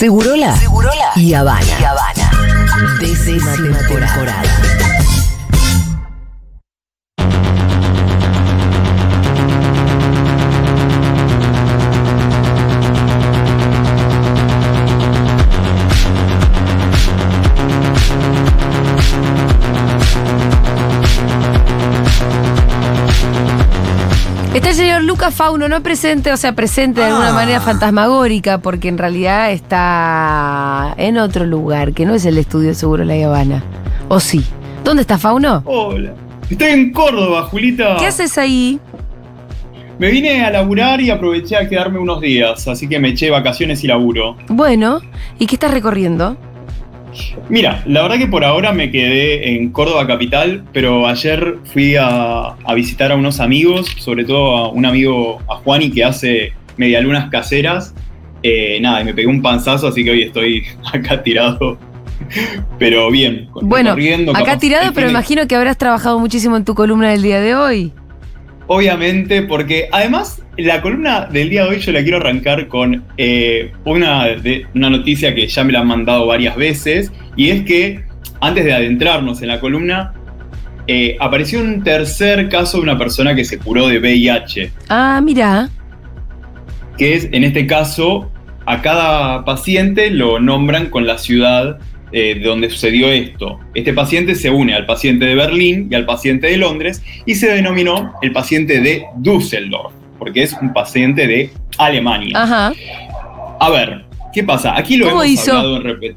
Segurola, Segurola y Habana. Y Habana. Décima temporada. Fauno, no presente, o sea, presente de alguna Ah. manera fantasmagórica, porque en realidad está en otro lugar, que no es el estudio seguro La Habana. ¿O sí? ¿Dónde está Fauno? Hola. Estoy en Córdoba, Julita. ¿Qué haces ahí? Me vine a laburar y aproveché a quedarme unos días, así que me eché vacaciones y laburo. Bueno, ¿y qué estás recorriendo? Mira, la verdad que por ahora me quedé en Córdoba capital, pero ayer fui a, a visitar a unos amigos, sobre todo a un amigo, a Juani, que hace medialunas caseras. Eh, nada, y me pegué un panzazo, así que hoy estoy acá tirado. Pero bien. Bueno, acá tirado, pero imagino que habrás trabajado muchísimo en tu columna del día de hoy. Obviamente, porque además la columna del día de hoy yo la quiero arrancar con eh, una, de- una noticia que ya me la han mandado varias veces, y es que antes de adentrarnos en la columna, eh, apareció un tercer caso de una persona que se curó de VIH, Ah, mira. que es, en este caso, a cada paciente lo nombran con la ciudad eh, de donde sucedió esto. Este paciente se une al paciente de Berlín y al paciente de Londres y se denominó el paciente de Düsseldorf, porque es un paciente de Alemania. Ajá. A ver, ¿qué pasa? Aquí lo ¿Cómo hemos hizo? hablado en repet-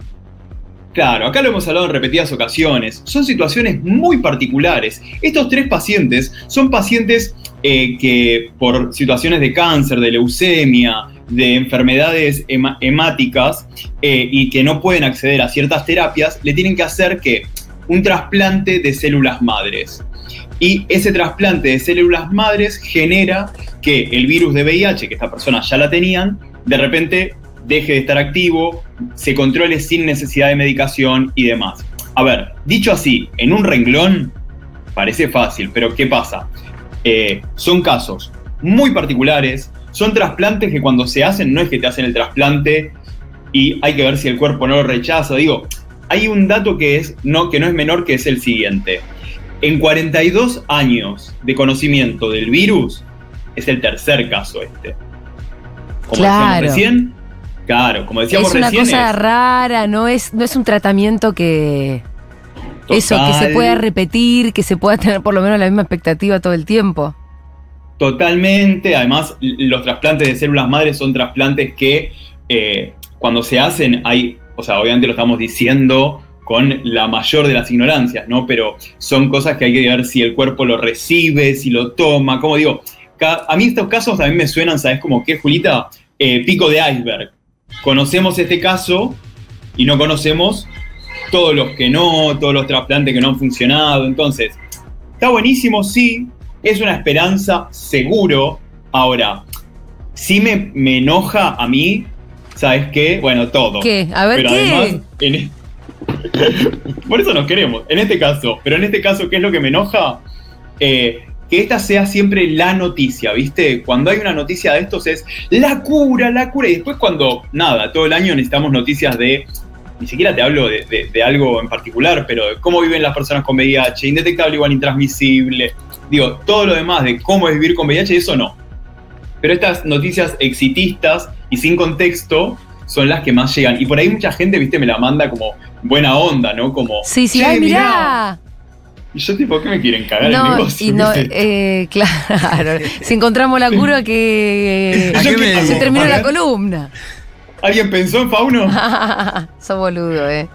Claro, acá lo hemos hablado en repetidas ocasiones. Son situaciones muy particulares. Estos tres pacientes son pacientes eh, que por situaciones de cáncer, de leucemia, de enfermedades hemáticas eh, y que no pueden acceder a ciertas terapias, le tienen que hacer que un trasplante de células madres. Y ese trasplante de células madres genera que el virus de VIH, que estas personas ya la tenían, de repente deje de estar activo, se controle sin necesidad de medicación y demás. A ver, dicho así, en un renglón, parece fácil, pero ¿qué pasa? Eh, son casos muy particulares, son trasplantes que cuando se hacen no es que te hacen el trasplante y hay que ver si el cuerpo no lo rechaza. Digo, hay un dato que, es, no, que no es menor que es el siguiente. En 42 años de conocimiento del virus, es el tercer caso este. Como Claro. decíamos recién, claro, como decíamos Es una recién, cosa es rara, no es, no es un tratamiento que. Eso, que se pueda repetir, que se pueda tener por lo menos la misma expectativa todo el tiempo. Totalmente. Además, los trasplantes de células madres son trasplantes que eh, cuando se hacen hay, o sea, obviamente lo estamos diciendo con la mayor de las ignorancias, ¿no? Pero son cosas que hay que ver si el cuerpo lo recibe, si lo toma. Como digo, a mí estos casos también me suenan, ¿sabes? Como que, Julita, Eh, pico de iceberg. Conocemos este caso y no conocemos todos los que no, todos los trasplantes que no han funcionado. Entonces, está buenísimo, sí, es una esperanza, seguro. Ahora, sí me, me enoja a mí, ¿sabes qué? Bueno, todo. ¿Qué? A ver, Pero ¿qué? además, en e- por eso nos queremos, en este caso. Pero en este caso, ¿qué es lo que me enoja? Eh, que esta sea siempre la noticia, ¿viste? Cuando hay una noticia de estos es la cura, la cura. Y después cuando, nada, todo el año necesitamos noticias de, ni siquiera te hablo de, de- de algo en particular, pero de cómo viven las personas con VIH, indetectable igual intransmisible. Digo, todo lo demás de cómo es vivir con VIH, eso no. Pero estas noticias exitistas y sin contexto son las que más llegan. Y por ahí mucha gente, viste, me la manda como buena onda, ¿no? Como, Sí, sí, "Che, ay, mirá. Y yo tipo, ¿qué me quieren cagar el No, negocio? y no, eh, claro. Si encontramos la cura que ¿A qué me se terminó la columna. ¿Alguien pensó en Fauno? Sos boludo, eh.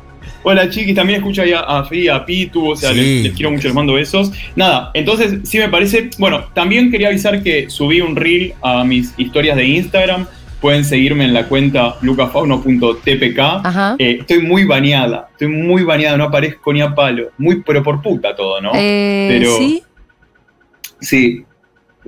Hola chiquis, también escucho ahí a, a Fi, a Pitu, o sea, Sí. les, les quiero mucho, les mando besos. Nada, entonces sí me parece, bueno, también quería avisar que subí un reel a mis historias de Instagram, pueden seguirme en la cuenta lucafauno.tpk. Ajá. Eh, estoy muy baneada, estoy muy baneada, no aparezco ni a palo, muy pero por puta todo, ¿no? Eh, Pero- ¿Sí? Sí,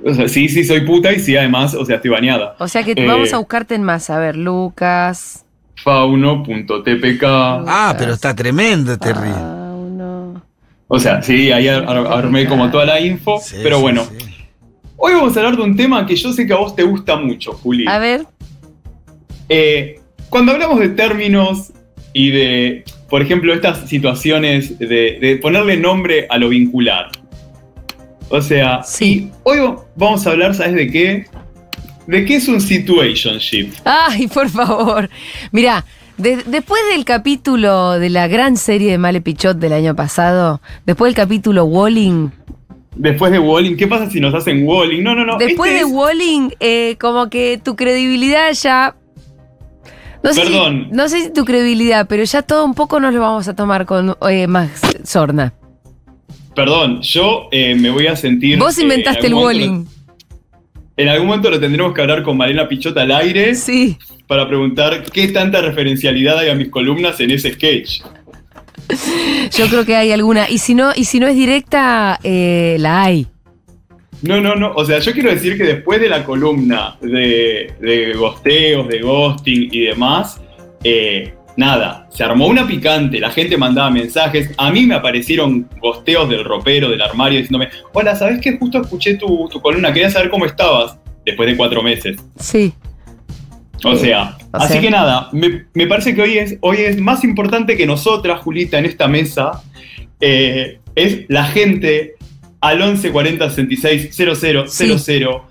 o sea, sí, sí soy puta y sí además, o sea, estoy baneada. O sea que Eh, vamos a buscarte en más. A ver, Lucas. Fauno.tpk. Ah, pero está tremendo este reel. Pauno. O sea, sí, ahí ar- ar- armé como toda la info, Sí, pero sí, bueno. sí. Hoy vamos a hablar de un tema que yo sé que a vos te gusta mucho, Juli. A ver. Eh, cuando hablamos de términos y de, por ejemplo, estas situaciones de, de ponerle nombre a lo vincular. O sea, Sí. y hoy vamos a hablar, ¿sabes de qué? ¿De qué es un situationship? Ay, por favor. Mira, de- después del capítulo de la gran serie de Male Pichot del año pasado, después del capítulo Walling, Después de Walling, ¿qué pasa si nos hacen Walling? No, no, no. después este de es- Walling, eh, como que tu credibilidad ya. No sé, si, Perdón. no sé si tu credibilidad, pero ya todo un poco nos lo vamos a tomar con eh, más sorna. Perdón, yo eh, me voy a sentir. Vos eh, inventaste en el lo- En algún momento lo tendremos que hablar con Mariana Pichota al aire Sí. para preguntar qué tanta referencialidad hay a mis columnas en ese sketch. Yo creo que hay alguna. Y si no, y si no es directa, eh, la hay. No, no, no. O sea, yo quiero decir que después de la columna de, de gosteos, de ghosting y demás, eh, nada, se armó una picante, la gente mandaba mensajes, a mí me aparecieron gosteos del ropero, del armario, diciéndome, hola, ¿sabes qué? Justo escuché tu, tu columna, quería saber cómo estabas, después de cuatro meses. Sí. O sea, o así sea- que nada, me, me parece que hoy es, hoy es más importante que nosotras, Julita, en esta mesa, eh, es la gente al 11 40 66 00 Sí. 00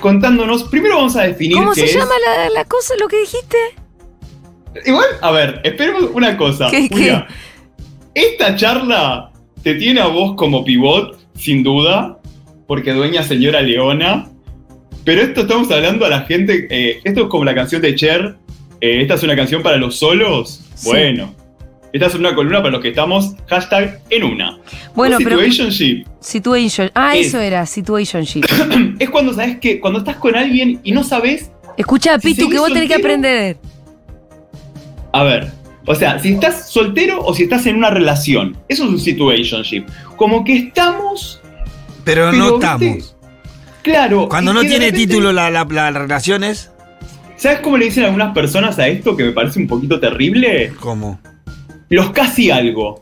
contándonos. Primero vamos a definir ¿Cómo qué se es. llama la, la cosa, lo que dijiste? Igual, a ver, esperemos una cosa. ¿Qué, Julia. Esta charla te tiene a vos como pivot, sin duda, porque dueña señora Leona. Pero esto estamos hablando a la gente. eh, esto es como la canción de Cher. eh, esta es una canción para los solos. Sí. Bueno. Esta es una columna para los que estamos, hashtag en una. Bueno, Un pero. situationship Situation. Ah, Es- eso era, situationship. es cuando sabes que cuando estás con alguien y no sabes Escucha, Si Pitu, que vos tenés que aprender. A ver, o sea, si estás soltero o si estás en una relación. Eso es un situationship. Como que estamos. Pero, pero, no ¿viste? estamos. Claro. Cuando no tiene repente- título la, la, la relación es. ¿Sabes cómo le dicen algunas personas a esto que me parece un poquito terrible? ¿Cómo? Los casi algo.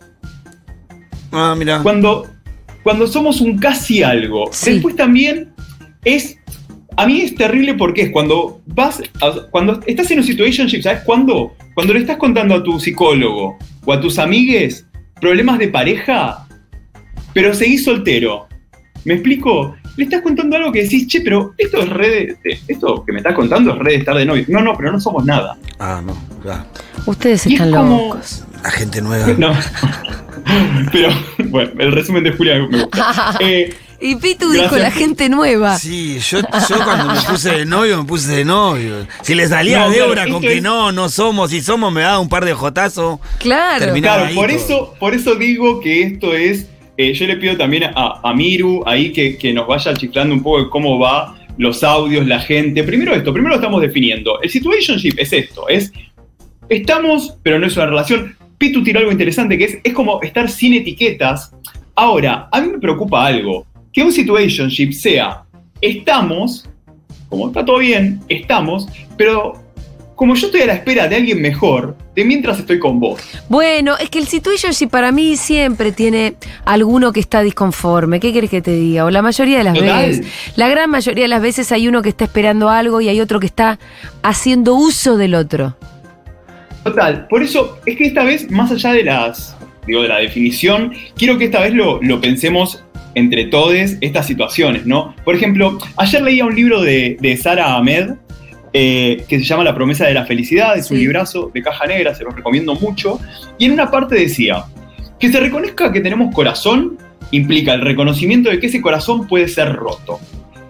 Ah, mira. Cuando, cuando somos un casi algo. Sí. Después también es. A mí es terrible porque es cuando vas. a- cuando estás en un situationship, ¿sabes cuándo? Cuando le estás contando a tu psicólogo o a tus amigues problemas de pareja, pero seguís soltero. ¿Me explico? Le estás contando algo que decís, che, pero esto es re de- de- esto que me estás contando es re de estar de novio. No, no, pero no somos nada. Ah, no. claro. Ustedes Y es están como- locos. La gente nueva. No. pero, bueno, el resumen de Julia me gusta. Eh, y Pitu gracias. dijo la gente nueva. Sí, yo, yo cuando me puse de novio, me puse de novio. Si le salía No, claro, Débora con que no, no somos, si somos, me daba un par de jotazos. Claro. Claro, ahí por todo. eso, por eso digo que esto es. eh, yo le pido también a, a Miru ahí que, que nos vaya chiflando un poco de cómo va los audios, la gente. Primero esto, primero lo estamos definiendo. El situationship es esto, es estamos, pero no es una relación. Pitu tiró algo interesante que es, es como estar sin etiquetas. Ahora, a mí me preocupa algo, que un situationship sea estamos, como está todo bien, estamos, pero como yo estoy a la espera de alguien mejor, de mientras estoy con vos. Bueno, es que el situationship para mí siempre tiene alguno que está disconforme. ¿Qué querés que te diga? O la mayoría de las Total. veces. La gran mayoría de las veces hay uno que está esperando algo y hay otro que está haciendo uso del otro. Total, por eso es que esta vez, más allá de las, digo, de la definición, quiero que esta vez lo, lo pensemos entre todos estas situaciones, ¿no? Por ejemplo, ayer leía un libro de, de Sara Ahmed eh, que se llama La promesa de la felicidad, es un Sí. librazo de caja negra, se lo recomiendo mucho, y en una parte decía, que se reconozca que tenemos corazón implica el reconocimiento de que ese corazón puede ser roto.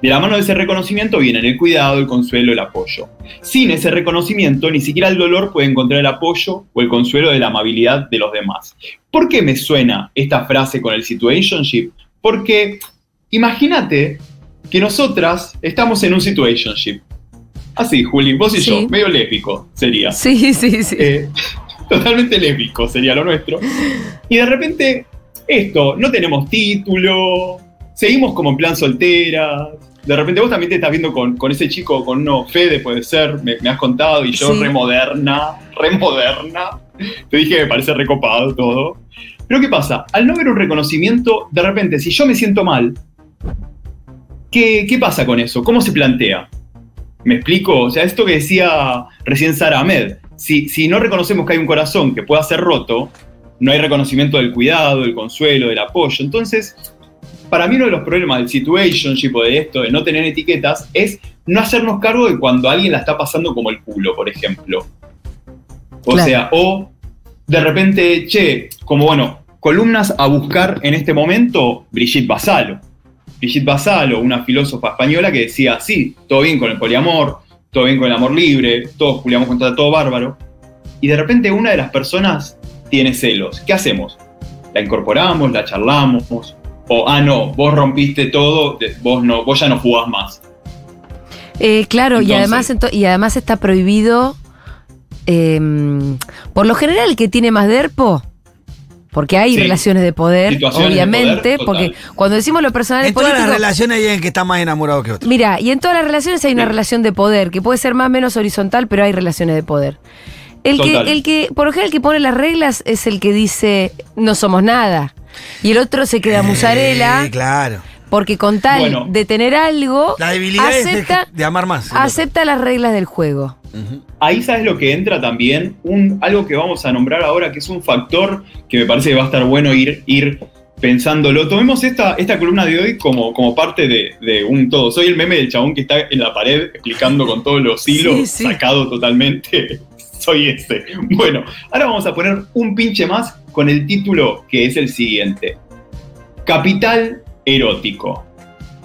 De la mano de ese reconocimiento vienen el cuidado, el consuelo, el apoyo. Sin ese reconocimiento, ni siquiera el dolor puede encontrar el apoyo o el consuelo de la amabilidad de los demás. ¿Por qué me suena esta frase con el situationship? Porque imagínate que nosotras estamos en un situationship. Así, Juli, vos y Sí. yo, medio lésbico sería. Sí, sí, sí. Eh, totalmente lésbico sería lo nuestro. Y de repente, esto, no tenemos título, seguimos como en plan solteras. De repente vos también te estás viendo con, con ese chico, con uno Fede, puede ser, me, me has contado, y yo Sí. re moderna, re moderna. Te dije que me parece recopado todo. Pero ¿qué pasa? Al no ver un reconocimiento, de repente, si yo me siento mal, ¿qué, qué pasa con eso? ¿Cómo se plantea? ¿Me explico? O sea, esto que decía recién Sara Ahmed, si, si no reconocemos que hay un corazón que pueda ser roto, no hay reconocimiento del cuidado, del consuelo, del apoyo. Entonces, para mí uno de los problemas del situationship o de esto, de no tener etiquetas, es no hacernos cargo de cuando alguien la está pasando como el culo, por ejemplo. O Claro. sea, o de repente, che, como bueno, columnas a buscar en este momento, Brigitte Basalo. Brigitte Basalo, una filósofa española que decía, sí, todo bien con el poliamor, todo bien con el amor libre, todos culiamos contra todo bárbaro. Y de repente una de las personas tiene celos. ¿Qué hacemos? ¿La incorporamos, la charlamos? O, ah, no, vos rompiste todo, vos, no, vos ya no jugás más. Eh, claro, y además, y además está prohibido, eh, por lo general, el que tiene más derpo, porque hay Sí. relaciones de poder, de obviamente, poder, porque cuando decimos lo personal En todas las relaciones hay alguien que está más enamorado que otro. Mira, y en todas las relaciones hay una Sí. relación de poder, que puede ser más o menos horizontal, pero hay relaciones de poder. El que, el que, por lo general, el que pone las reglas es el que dice no somos nada. Y el otro se queda musarela, Sí, claro. porque con tal Bueno. de tener algo, La debilidad es acepta, de, de amar más. acepta las reglas del juego. Ahí sabes lo que entra también, un, algo que vamos a nombrar ahora, que es un factor que me parece que va a estar bueno ir, ir pensándolo. Tomemos esta, esta columna de hoy como, como parte de, de un todo. Soy el meme del chabón que está en la pared explicando con todos los hilos, Sí, sí. sacado totalmente. Soy ese. Bueno, ahora vamos a poner un pinche más con el título que es el siguiente. Capital erótico.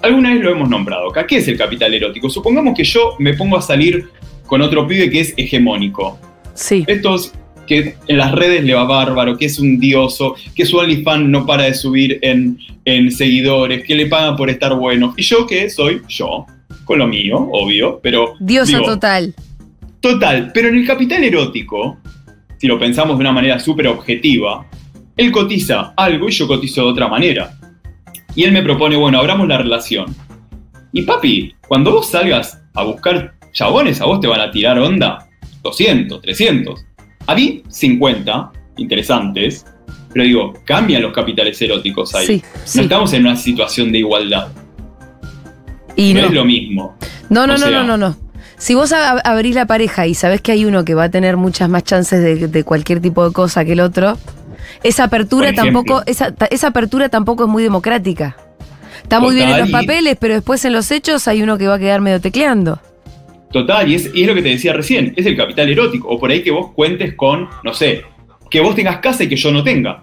Alguna vez lo hemos nombrado acá. ¿Qué es el capital erótico? Supongamos que yo me pongo a salir con otro pibe que es hegemónico. Sí. Estos que en las redes le va bárbaro, que es un dioso, que su OnlyFans no para de subir en, en seguidores, que le pagan por estar bueno. Y yo que soy yo, con lo mío, obvio, pero... Diosa digo, total. Total, pero en el capital erótico, si lo pensamos de una manera súper objetiva, él cotiza algo y yo cotizo de otra manera. Y él me propone, bueno, abramos la relación. Y papi, cuando vos salgas a buscar chabones, a vos te van a tirar onda 200, 300. A mí, 50, interesantes. Pero digo, cambian los capitales eróticos ahí. Sí, sí. No estamos en una situación de igualdad. Y no, no. es lo mismo. No, no, O no, sea- no, no, no. Si vos ab- abrís la pareja y sabés que hay uno que va a tener muchas más chances de, de cualquier tipo de cosa que el otro, esa apertura ejemplo. tampoco, esa, esa apertura tampoco es muy democrática. Está muy bien en los papeles, pero después en los hechos hay uno que va a quedar medio tecleando. Total, y es, y es lo que te decía recién, es el capital erótico. O por ahí que vos cuentes con, no sé, que vos tengas casa y que yo no tenga.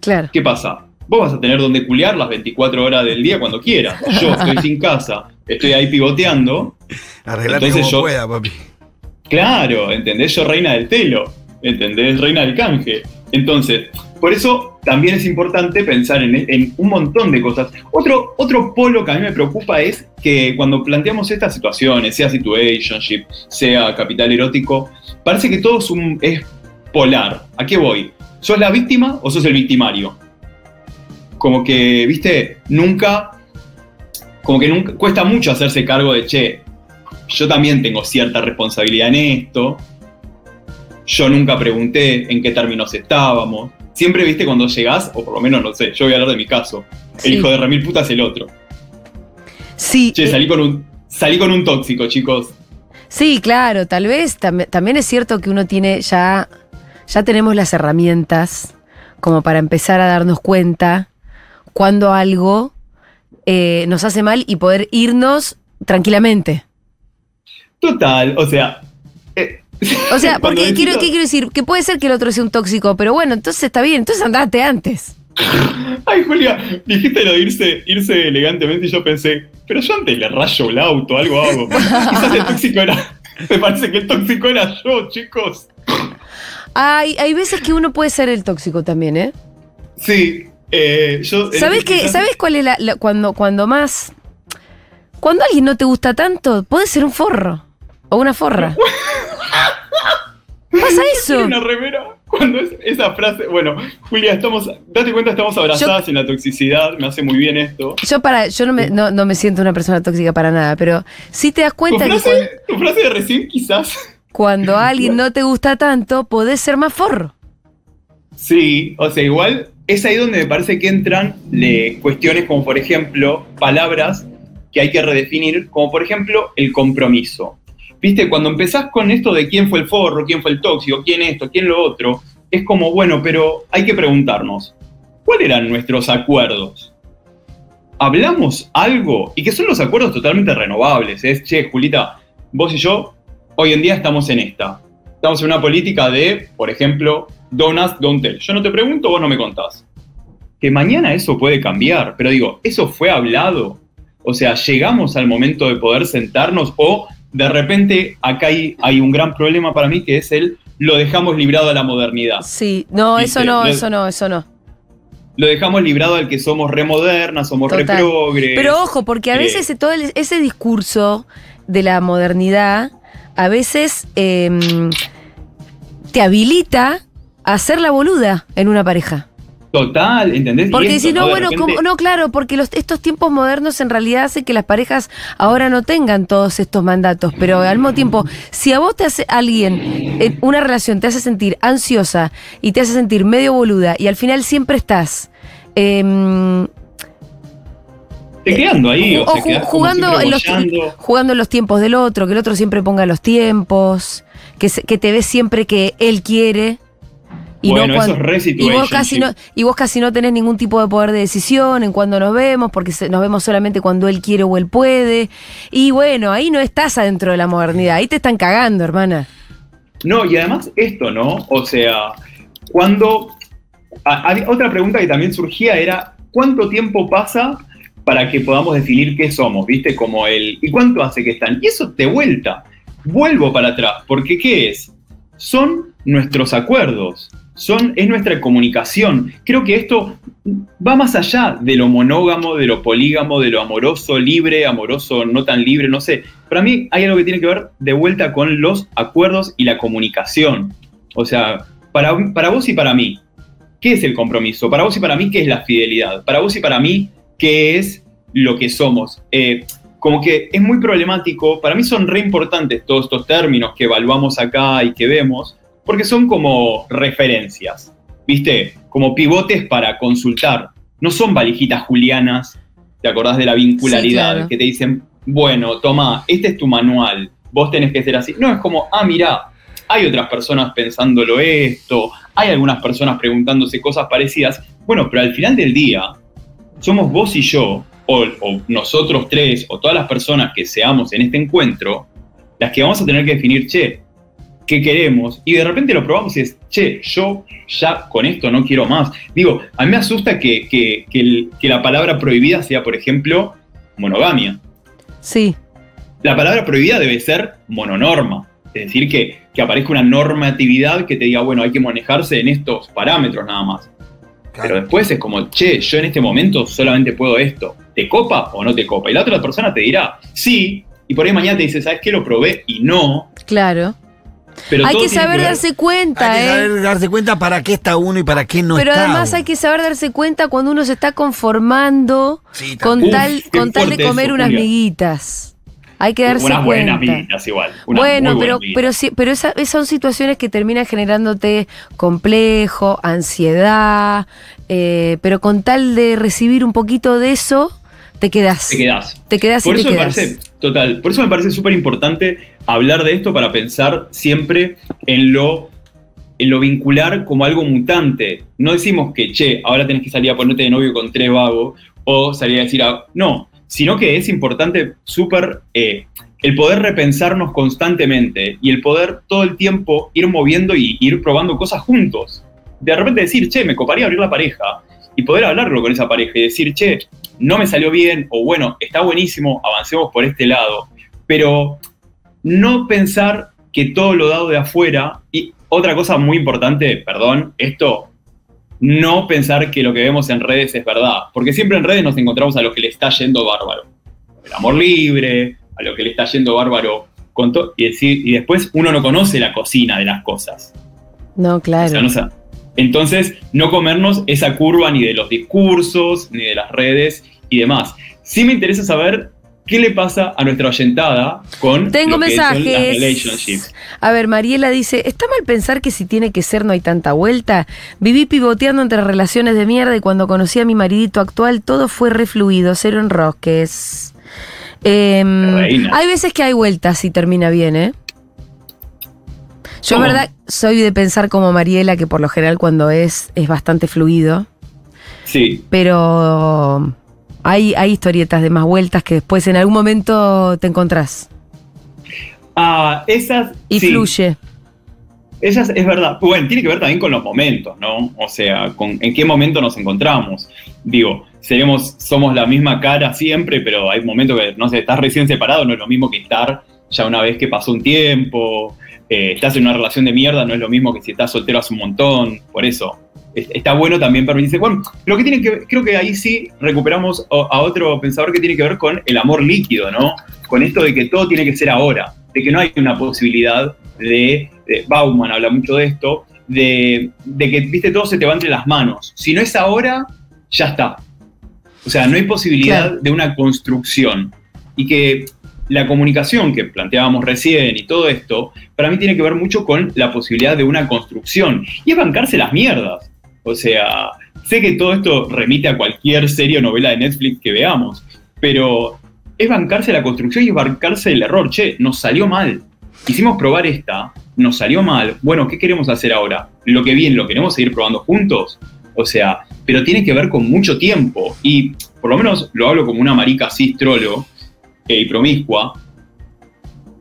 Claro. ¿Qué pasa? Vos vas a tener donde culiar las 24 horas del día cuando quieras. Yo estoy sin casa, estoy ahí pivoteando. Arreglate Entonces como yo- pueda, papi. Claro, ¿entendés? Yo reina del telo, ¿entendés? Reina del canje. Entonces, por eso también es importante pensar en, un montón de cosas. Otro, otro polo que a mí me preocupa es que cuando planteamos estas situaciones, sea situationship, sea capital erótico, parece que todo es, un, es polar. ¿A qué voy? ¿Sos la víctima o sos el victimario? Como que, viste, nunca, como que nunca, cuesta mucho hacerse cargo de, che, yo también tengo cierta responsabilidad en esto. Yo nunca pregunté en qué términos estábamos. Siempre viste cuando llegás, o por lo menos no sé, yo voy a hablar de mi caso. El Sí. hijo de remil puta es el otro. Sí, Che, eh, salí con un, salí con un tóxico, chicos. sí, claro, tal vez tam- también es cierto que uno tiene ya, ya tenemos las herramientas como para empezar a darnos cuenta cuando algo eh, nos hace mal y poder irnos tranquilamente. Total, o sea. eh, O sea, porque quiero, ¿qué quiero decir? Que puede ser que el otro sea un tóxico, pero bueno, entonces está bien, entonces andate antes. Ay, Julia, dijiste lo de irse, irse elegantemente y yo pensé, pero yo antes le rayo el auto, algo hago. Quizás el tóxico era. Me parece que el tóxico era yo, chicos. Hay, hay veces que uno puede ser el tóxico también, ¿eh? Sí, eh, yo. ¿Sabes quizás- ¿Sabes cuál es la, la- cuando, cuando más. Cuando alguien no te gusta tanto, puede ser un forro. O una forra. Pasa eso. una remera. Cuando es esa frase. Bueno, Julia, estamos. Date cuenta, estamos abrazadas en la toxicidad. Me hace muy bien esto. Yo para, yo no me, no, no me siento una persona tóxica para nada, pero sí te das Tu cuenta que cuando, frase, tu frase de recién, quizás. cuando a alguien no te gusta tanto, podés ser más forro. Sí, o sea, igual es ahí donde me parece que entran le, cuestiones como, por ejemplo, palabras que hay que redefinir, como por ejemplo el compromiso. Viste, cuando empezás con esto de quién fue el forro, quién fue el tóxico, quién esto, quién lo otro, es como, bueno, pero hay que preguntarnos, ¿cuáles eran nuestros acuerdos? ¿Hablamos algo? Y que son los acuerdos totalmente renovables. Es, che, Julita, vos y yo, hoy en día estamos en esta. Estamos en una política de, por ejemplo, don't ask, don't tell. Yo no te pregunto, vos no me contás. Que mañana eso puede cambiar, pero digo, ¿eso fue hablado? O sea, llegamos al momento de poder sentarnos o de repente acá hay, hay un gran problema para mí que es el lo dejamos librado a la modernidad. Sí, no, ¿Viste? eso no, Lo- eso no, eso no. Lo dejamos librado al que somos remodernas, somos reprogres. Pero ojo, porque a eh, veces ese- todo el- ese discurso de la modernidad a veces em, te habilita a hacer la boluda en una pareja. Total, ¿entendés? Porque si no, bueno, repente- como- no, claro, porque los, estos tiempos modernos en realidad hacen que las parejas ahora no tengan todos estos mandatos, pero al mismo tiempo, si a vos te hace alguien, en una relación te hace sentir ansiosa y te hace sentir medio boluda y al final siempre estás... em, Te quedando ahí, o, o sea, ju- jugando, en los, jugando en los tiempos del otro, que el otro siempre ponga los tiempos, que, se- que te ves siempre que él quiere. Y Bueno, no eso cuando- es re y vos casi no y vos casi no tenés ningún tipo de poder de decisión en cuando nos vemos porque nos vemos solamente cuando él quiere o él puede y bueno ahí no estás adentro de la modernidad ahí te están cagando hermana No, y además esto, ¿no? O sea, cuando... a- otra pregunta que también surgía era, ¿cuánto tiempo pasa para que podamos definir qué somos? ¿Viste? Como el... ¿Y cuánto hace que están? Y eso de vuelta. Vuelvo para atrás, porque ¿qué es? Son nuestros acuerdos, son, es nuestra comunicación. Creo que esto va más allá de lo monógamo, de lo polígamo, de lo amoroso libre, amoroso no tan libre, no sé. Para mí hay algo que tiene que ver de vuelta con los acuerdos y la comunicación. O sea, para, para vos y para mí, ¿qué es el compromiso? Para vos y para mí, ¿qué es la fidelidad? Para vos y para mí, ¿qué es lo que somos? Eh, como que es muy problemático, para mí son re importantes todos estos términos que evaluamos acá y que vemos, porque son como referencias, ¿viste? Como pivotes para consultar. No son valijitas julianas, ¿te acordás de la vincularidad? Sí, claro. Que te dicen, bueno, toma, este es tu manual, vos tenés que ser así. No, es como, ah, mirá, hay otras personas pensándolo esto, hay algunas personas preguntándose cosas parecidas. Bueno, pero al final del día, somos vos y yo, o, o nosotros tres, o todas las personas que seamos en este encuentro, las que vamos a tener que definir, che, ¿qué queremos? Y de repente lo probamos y es, che, yo ya con esto no quiero más. Digo, a mí me asusta que, que- que el- que la palabra prohibida sea, por ejemplo, monogamia. sí La palabra prohibida debe ser mononorma. Es decir, que, que aparezca una normatividad que te diga, bueno, hay que manejarse en estos parámetros nada más. Pero después es como, che, yo en este momento solamente puedo esto. ¿Te copa o no te copa? Y la otra persona te dirá, sí, y por ahí mañana te dice, ¿sabes qué? Lo probé y no. claro Pero hay que saber darse cuenta Hay que eh saber darse cuenta para qué está uno y para qué no pero está. además uno. hay que saber darse cuenta cuando uno se está conformando Sí, con Uf, tal con tal de comer eso, unas Julia. miguitas hay que darse Unas buenas cuenta miguitas igual. unas Bueno, pero, buenas pero, sí, pero esa- esas son situaciones que terminan generándote complejo, ansiedad, eh, pero con tal de recibir un poquito de eso, te quedas. te quedás. Te quedás Por y eso te me quedás. parece, total, por eso me parece súper importante hablar de esto para pensar siempre en lo, en lo vincular como algo mutante. No decimos que, che, ahora tenés que salir a ponerte de novio con tres vagos o salir a decir, a- no, sino que es importante súper eh, el poder repensarnos constantemente y el poder todo el tiempo ir moviendo y ir probando cosas juntos. De repente decir, che, me coparía abrir la pareja y poder hablarlo con esa pareja y decir, che, no me salió bien o bueno, está buenísimo, avancemos por este lado, pero no pensar que todo lo dado de afuera y otra cosa muy importante, perdón, esto, no pensar que lo que vemos en redes es verdad, porque siempre en redes nos encontramos a lo que le está yendo bárbaro, el amor libre, a lo que le está yendo bárbaro con y, decir, y después uno no conoce la cocina de las cosas. No, O claro. sea, no entonces, no comernos esa curva ni de los discursos, ni de las redes y demás. Sí me interesa saber qué le pasa a nuestra oyentada con Tengo lo que son las mensajes. relationships. A ver, Mariela dice, ¿está mal pensar que si tiene que ser no hay tanta vuelta? Viví pivoteando entre relaciones de mierda y cuando conocí a mi maridito actual todo fue refluido, cero enrosques. Em, hay veces que hay vueltas y termina bien, ¿eh? Yo, ¿Cómo? verdad, soy de pensar como Mariela, que por lo general cuando es, es bastante fluido, Sí, pero hay, hay historietas de más vueltas que después en algún momento te encontrás Ah, esas. y sí, fluye. Esas es verdad. Bueno, tiene que ver también con los momentos, ¿no? O sea, con en qué momento nos encontramos. Digo, seremos, somos la misma cara siempre, pero hay momentos que, no sé, estás recién separado, no es lo mismo que estar ya una vez que pasó un tiempo. Eh, estás en una relación de mierda, no es lo mismo que si estás soltero hace un montón. Por eso, es- está bueno también permitirse. Bueno, lo que tiene que creo que ahí sí recuperamos a otro pensador que tiene que ver con el amor líquido, ¿no? Con esto de que todo tiene que ser ahora, de que no hay una posibilidad de, de- Bauman habla mucho de esto, de, de que, viste, todo se te va entre las manos. Si no es ahora, ya está. O sea, no hay posibilidad Claro. de una construcción. Y que la comunicación que planteábamos recién y todo esto, para mí tiene que ver mucho con la posibilidad de una construcción. Y es bancarse las mierdas. O sea, sé que todo esto remite a cualquier serie o novela de Netflix que veamos, pero es bancarse la construcción y es bancarse el error. Che, nos salió mal. Quisimos probar esta, nos salió mal. Bueno, ¿qué queremos hacer ahora? Lo que bien, ¿lo queremos seguir probando juntos? O sea, pero tiene que ver con mucho tiempo. Y por lo menos lo hablo como una marica cis trolo y promiscua.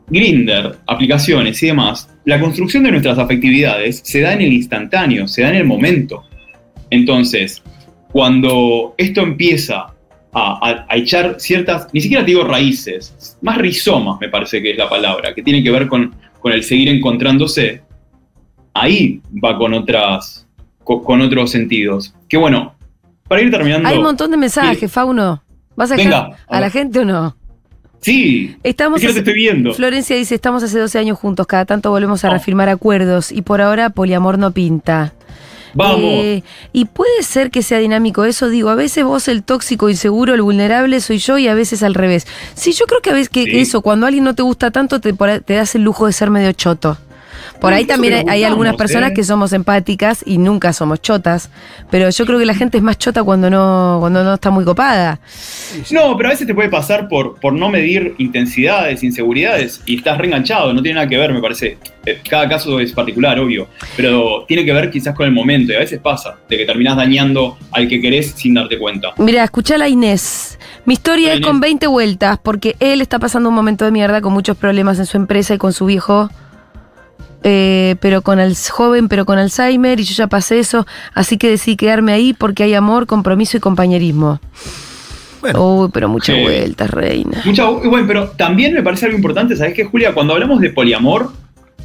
Grinder, aplicaciones y demás, la construcción de nuestras afectividades se da en el instantáneo, se da en el momento. Entonces, cuando esto empieza a, a- a echar ciertas, ni siquiera te digo raíces, más rizomas me parece que es la palabra, que tiene que ver con, con el seguir encontrándose, ahí va con otras, co- con, otros sentidos. Que bueno, para ir terminando. Hay un montón de mensajes, Sí. Fauno. ¿Vas a Venga, dejar a a la gente o no? Sí, Estamos es que hace- estoy viendo. Florencia dice, estamos hace 12 años juntos, cada tanto volvemos a Oh. reafirmar acuerdos y por ahora poliamor no pinta. Vamos. Eh, y puede ser que sea dinámico eso, digo, a veces vos el tóxico, inseguro, el vulnerable soy yo y a veces al revés. Sí, yo creo que a veces que Sí. eso, cuando alguien no te gusta tanto, te, te das el lujo de ser medio choto. Por ahí también hay, algunas personas ¿eh? que somos empáticas y nunca somos chotas, pero yo creo que la gente es más chota cuando no, cuando no está muy copada. No, pero a veces te puede pasar por, por no medir intensidades, inseguridades, y estás reenganchado, no tiene nada que ver, me parece. Eh, Cada caso es particular, obvio, pero tiene que ver quizás con el momento, y a veces pasa, de que terminás dañando al que querés sin darte cuenta. Mira, escuchala a Inés. Mi historia Hola, es con Inés. 20 vueltas porque él está pasando un momento de mierda con muchos problemas en su empresa y con su viejo, eh, pero con el joven, pero con Alzheimer y yo ya pasé eso, así que decidí quedarme ahí porque hay amor, compromiso y compañerismo. Bueno, Uy, pero muchas Sí. vueltas, reina. Mucha, bueno, pero también me parece algo importante, ¿sabes qué, Julia? Cuando hablamos de poliamor,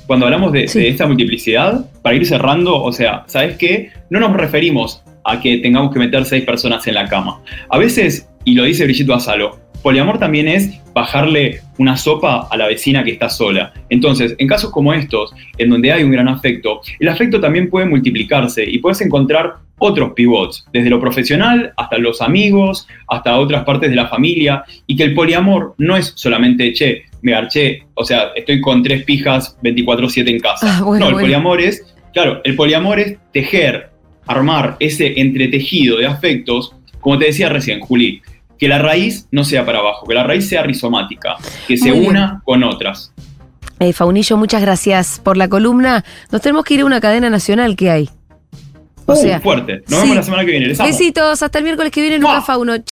cuando hablamos de, Sí. de esta multiplicidad, para ir cerrando, o sea, ¿sabes qué? No nos referimos a que tengamos que meter seis personas en la cama. A veces, y lo dice Brigitte Basalo, poliamor también es bajarle una sopa a la vecina que está sola. Entonces, en casos como estos, en donde hay un gran afecto, el afecto también puede multiplicarse y puedes encontrar otros pivots, desde lo profesional hasta los amigos, hasta otras partes de la familia, y que el poliamor no es solamente, che, me garché, o sea, estoy con tres pijas 24/7 en casa. Ah, bueno, no, el bueno. poliamor es, claro, el poliamor es tejer, armar ese entretejido de afectos, como te decía recién, Juli, que la raíz no sea para abajo, que la raíz sea rizomática, que se Muy bien. una con otras. Eh, Faunillo, muchas gracias por la columna. Nos tenemos que ir a una cadena nacional que hay. O Uh, sea, fuerte. Nos sí. vemos la semana que viene. Les amo. besitos, hasta el miércoles que viene. Lucas Fauno.